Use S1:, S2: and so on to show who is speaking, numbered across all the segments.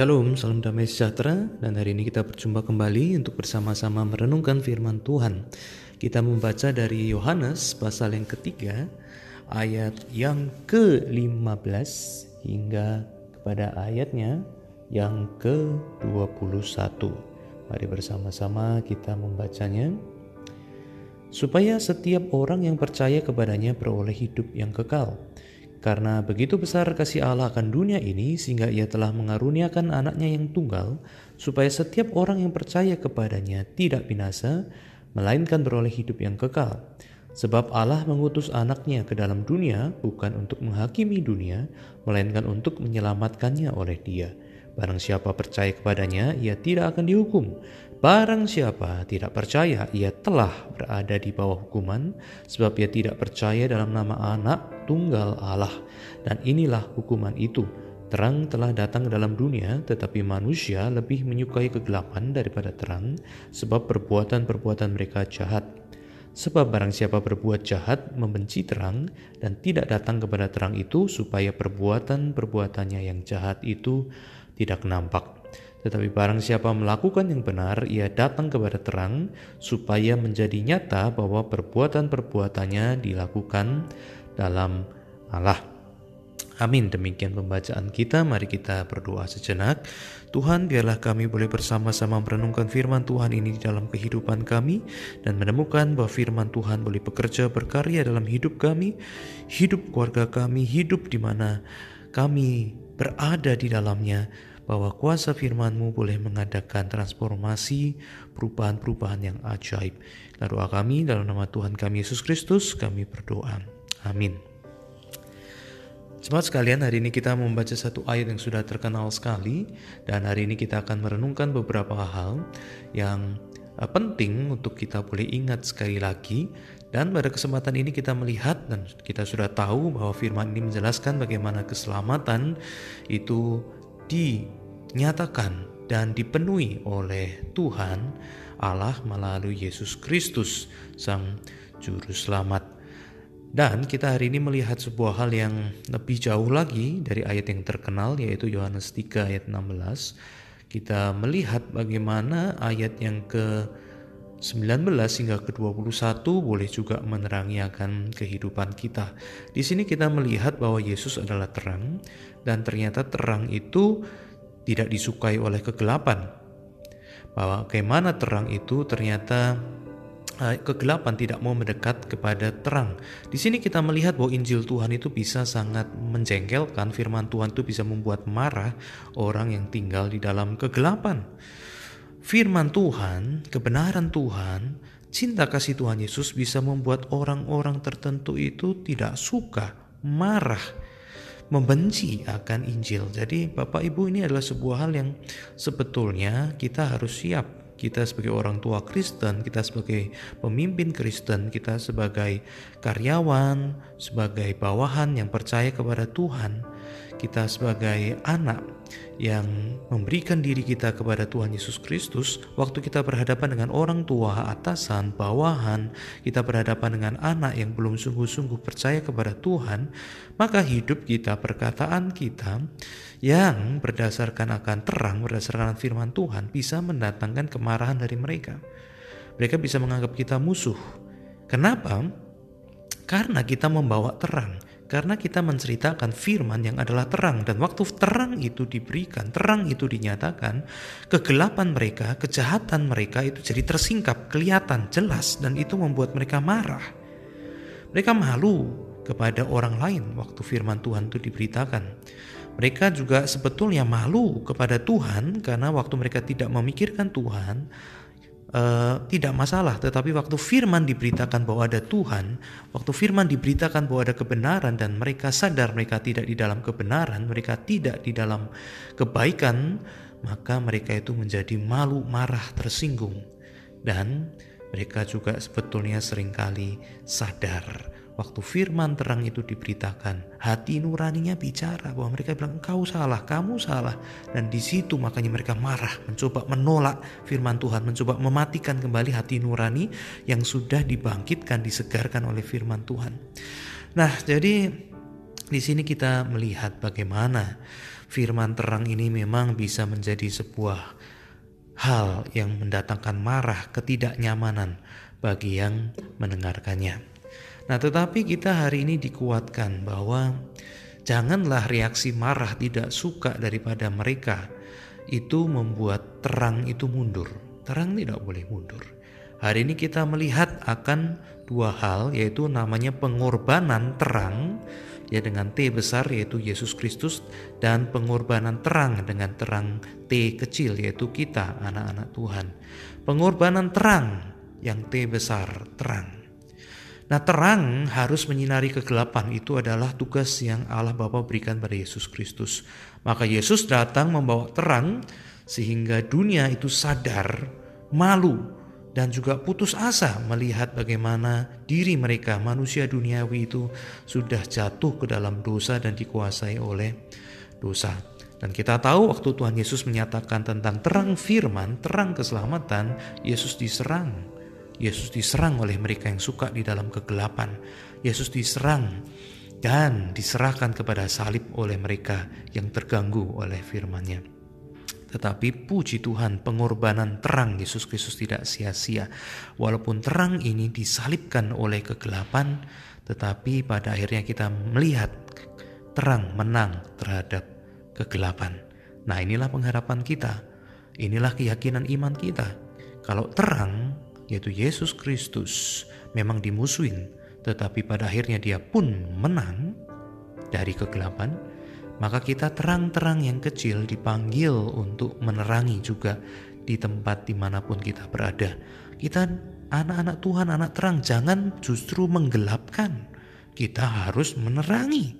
S1: Shalom, salam damai sejahtera dan hari ini kita berjumpa kembali untuk bersama-sama merenungkan firman Tuhan. Kita membaca dari Yohanes pasal yang ketiga ayat yang ke-15 hingga kepada ayatnya yang ke-21. Mari bersama-sama kita membacanya. Supaya setiap orang yang percaya kepadanya beroleh hidup yang kekal. Karena begitu besar kasih Allah akan dunia ini sehingga ia telah mengaruniakan anaknya yang tunggal supaya setiap orang yang percaya kepadanya tidak binasa melainkan beroleh hidup yang kekal. Sebab Allah mengutus anaknya ke dalam dunia bukan untuk menghakimi dunia melainkan untuk menyelamatkannya oleh dia. Barang siapa percaya kepadanya, ia tidak akan dihukum. Barang siapa tidak percaya, ia telah berada di bawah hukuman, sebab ia tidak percaya dalam nama Anak Tunggal Allah. Dan inilah hukuman itu: terang telah datang ke dalam dunia, tetapi manusia lebih menyukai kegelapan daripada terang, sebab perbuatan-perbuatan mereka jahat. Sebab barang siapa berbuat jahat membenci terang dan tidak datang kepada terang itu supaya perbuatan-perbuatannya yang jahat itu tidak nampak. Tetapi barang siapa melakukan yang benar, ia datang kepada terang, supaya menjadi nyata bahwa perbuatan-perbuatannya dilakukan dalam Allah. Amin. Demikian pembacaan kita. Mari kita berdoa sejenak. Tuhan, biarlah kami boleh bersama-sama merenungkan firman Tuhan ini di dalam kehidupan kami dan menemukan bahwa firman Tuhan boleh bekerja berkarya dalam hidup kami, hidup keluarga kami, hidup di mana kami berada di dalamnya bahwa kuasa firman-Mu boleh mengadakan transformasi, perubahan-perubahan yang ajaib. Lalu doa kami dalam nama Tuhan kami Yesus Kristus, kami berdoa. Amin. Jemaat sekalian, hari ini kita membaca satu ayat yang sudah terkenal sekali dan hari ini kita akan merenungkan beberapa hal yang eh, penting untuk kita boleh ingat sekali lagi dan pada kesempatan ini kita melihat dan kita sudah tahu bahwa firman ini menjelaskan bagaimana keselamatan itu di nyatakan dan dipenuhi oleh Tuhan Allah melalui Yesus Kristus Sang Juru Selamat. Dan kita hari ini melihat sebuah hal yang lebih jauh lagi dari ayat yang terkenal yaitu Yohanes 3 ayat 16. Kita melihat bagaimana ayat yang ke 19 hingga ke 21 boleh juga menerangi akan kehidupan kita. Di sini kita melihat bahwa Yesus adalah terang dan ternyata terang itu tidak disukai oleh kegelapan. Bahwa bagaimana terang itu ternyata eh, kegelapan tidak mau mendekat kepada terang. Di sini kita melihat bahwa Injil Tuhan itu bisa sangat menjengkelkan, firman Tuhan itu bisa membuat marah orang yang tinggal di dalam kegelapan. Firman Tuhan, kebenaran Tuhan, cinta kasih Tuhan Yesus bisa membuat orang-orang tertentu itu tidak suka, marah, membenci akan Injil. Jadi Bapak Ibu ini adalah sebuah hal yang sebetulnya kita harus siap. Kita sebagai orang tua Kristen, kita sebagai pemimpin Kristen, kita sebagai karyawan, sebagai bawahan yang percaya kepada Tuhan, kita sebagai anak yang memberikan diri kita kepada Tuhan Yesus Kristus, waktu kita berhadapan dengan orang tua, atasan, bawahan, kita berhadapan dengan anak yang belum sungguh-sungguh percaya kepada Tuhan, maka hidup kita, perkataan kita yang berdasarkan akan terang, berdasarkan firman Tuhan bisa mendatangkan kemarahan dari mereka. Mereka bisa menganggap kita musuh. Kenapa? Karena kita membawa terang karena kita menceritakan firman yang adalah terang dan waktu terang itu diberikan, terang itu dinyatakan, kegelapan mereka, kejahatan mereka itu jadi tersingkap, kelihatan, jelas dan itu membuat mereka marah. Mereka malu kepada orang lain waktu firman Tuhan itu diberitakan. Mereka juga sebetulnya malu kepada Tuhan karena waktu mereka tidak memikirkan Tuhan, uh, tidak masalah, tetapi waktu firman diberitakan bahwa ada Tuhan, waktu firman diberitakan bahwa ada kebenaran dan mereka sadar mereka tidak di dalam kebenaran, mereka tidak di dalam kebaikan, maka mereka itu menjadi malu, marah, tersinggung. Dan mereka juga sebetulnya sering kali sadar Waktu firman terang itu diberitakan, hati nuraninya bicara bahwa mereka bilang engkau salah, kamu salah. Dan di situ makanya mereka marah, mencoba menolak firman Tuhan, mencoba mematikan kembali hati nurani yang sudah dibangkitkan, disegarkan oleh firman Tuhan. Nah, jadi di sini kita melihat bagaimana firman terang ini memang bisa menjadi sebuah hal yang mendatangkan marah, ketidaknyamanan bagi yang mendengarkannya. Nah, tetapi kita hari ini dikuatkan bahwa janganlah reaksi marah tidak suka daripada mereka itu membuat terang itu mundur. Terang tidak boleh mundur. Hari ini kita melihat akan dua hal yaitu namanya pengorbanan terang ya dengan T besar yaitu Yesus Kristus dan pengorbanan terang dengan terang T kecil yaitu kita anak-anak Tuhan. Pengorbanan terang yang T besar terang. Nah terang harus menyinari kegelapan itu adalah tugas yang Allah Bapa berikan pada Yesus Kristus. Maka Yesus datang membawa terang sehingga dunia itu sadar, malu, dan juga putus asa melihat bagaimana diri mereka manusia duniawi itu sudah jatuh ke dalam dosa dan dikuasai oleh dosa. Dan kita tahu waktu Tuhan Yesus menyatakan tentang terang firman, terang keselamatan, Yesus diserang. Yesus diserang oleh mereka yang suka di dalam kegelapan. Yesus diserang dan diserahkan kepada salib oleh mereka yang terganggu oleh firman-Nya. Tetapi puji Tuhan pengorbanan terang Yesus Kristus tidak sia-sia. Walaupun terang ini disalibkan oleh kegelapan, tetapi pada akhirnya kita melihat terang menang terhadap kegelapan. Nah inilah pengharapan kita. Inilah keyakinan iman kita. Kalau terang, yaitu Yesus Kristus, memang dimusuhin, tetapi pada akhirnya dia pun menang dari kegelapan, maka kita terang-terang yang kecil dipanggil untuk menerangi juga di tempat di mana pun kita berada. Kita anak-anak Tuhan, anak terang, jangan justru menggelapkan. Kita harus menerangi.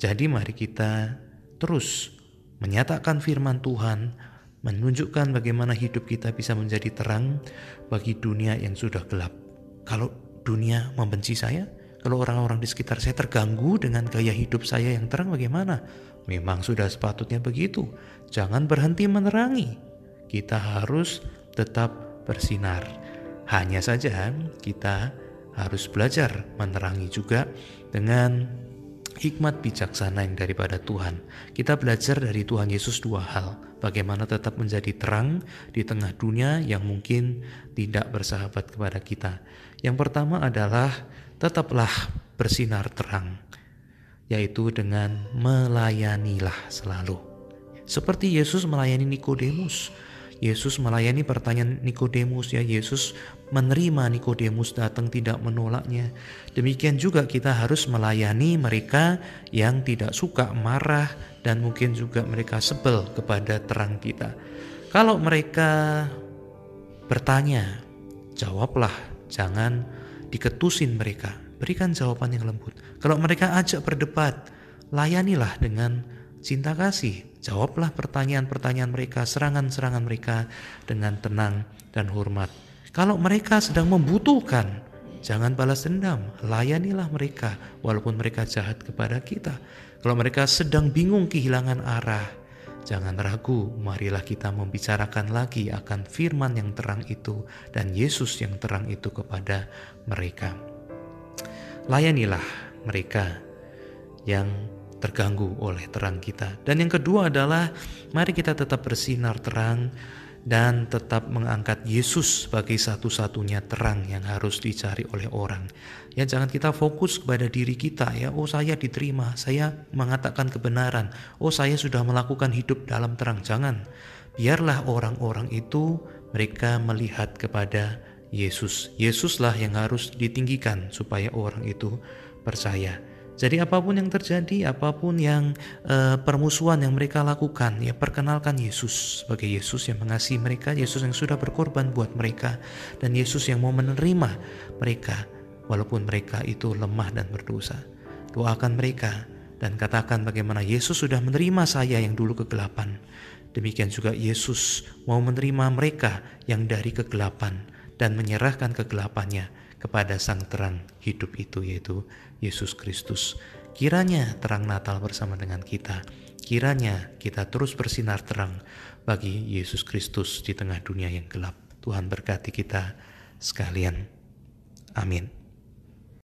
S1: Jadi mari kita terus menyatakan firman Tuhan, menunjukkan bagaimana hidup kita bisa menjadi terang bagi dunia yang sudah gelap. Kalau dunia membenci saya, kalau orang-orang di sekitar saya terganggu dengan gaya hidup saya yang terang bagaimana? Memang sudah sepatutnya begitu. Jangan berhenti menerangi. Kita harus tetap bersinar. Hanya saja kita harus belajar menerangi juga dengan hikmat bijaksana yang daripada Tuhan. Kita belajar dari Tuhan Yesus dua hal. Bagaimana tetap menjadi terang di tengah dunia yang mungkin tidak bersahabat kepada kita. Yang pertama adalah tetaplah bersinar terang, yaitu dengan melayanilah selalu. Seperti Yesus melayani Nikodemus. Yesus melayani pertanyaan Nikodemus ya Yesus menerima Nikodemus datang tidak menolaknya. Demikian juga kita harus melayani mereka yang tidak suka marah dan mungkin juga mereka sebel kepada terang kita. Kalau mereka bertanya, jawablah, jangan diketusin mereka, berikan jawaban yang lembut. Kalau mereka ajak berdebat, layanilah dengan cinta kasih. Jawablah pertanyaan-pertanyaan mereka, serangan-serangan mereka dengan tenang dan hormat. Kalau mereka sedang membutuhkan, jangan balas dendam, layanilah mereka walaupun mereka jahat kepada kita. Kalau mereka sedang bingung kehilangan arah, Jangan ragu, marilah kita membicarakan lagi akan firman yang terang itu dan Yesus yang terang itu kepada mereka. Layanilah mereka yang terganggu oleh terang kita. Dan yang kedua adalah mari kita tetap bersinar terang dan tetap mengangkat Yesus sebagai satu-satunya terang yang harus dicari oleh orang. Ya jangan kita fokus kepada diri kita ya, oh saya diterima, saya mengatakan kebenaran, oh saya sudah melakukan hidup dalam terang. Jangan. Biarlah orang-orang itu mereka melihat kepada Yesus. Yesuslah yang harus ditinggikan supaya orang itu percaya. Jadi apa pun yang terjadi, apa pun yang uh, permusuhan yang mereka lakukan, ya perkenalkan Yesus sebagai Yesus yang mengasihi mereka, Yesus yang sudah berkorban buat mereka, dan Yesus yang mau menerima mereka walaupun mereka itu lemah dan berdosa. Doakan mereka dan katakan bagaimana Yesus sudah menerima saya yang dulu kegelapan. Demikian juga Yesus mau menerima mereka yang dari kegelapan dan menyerahkan kegelapannya kepada sang terang hidup itu yaitu Yesus Kristus. Kiranya terang Natal bersama dengan kita. Kiranya kita terus bersinar terang bagi Yesus Kristus di tengah dunia yang gelap. Tuhan berkati kita sekalian. Amin.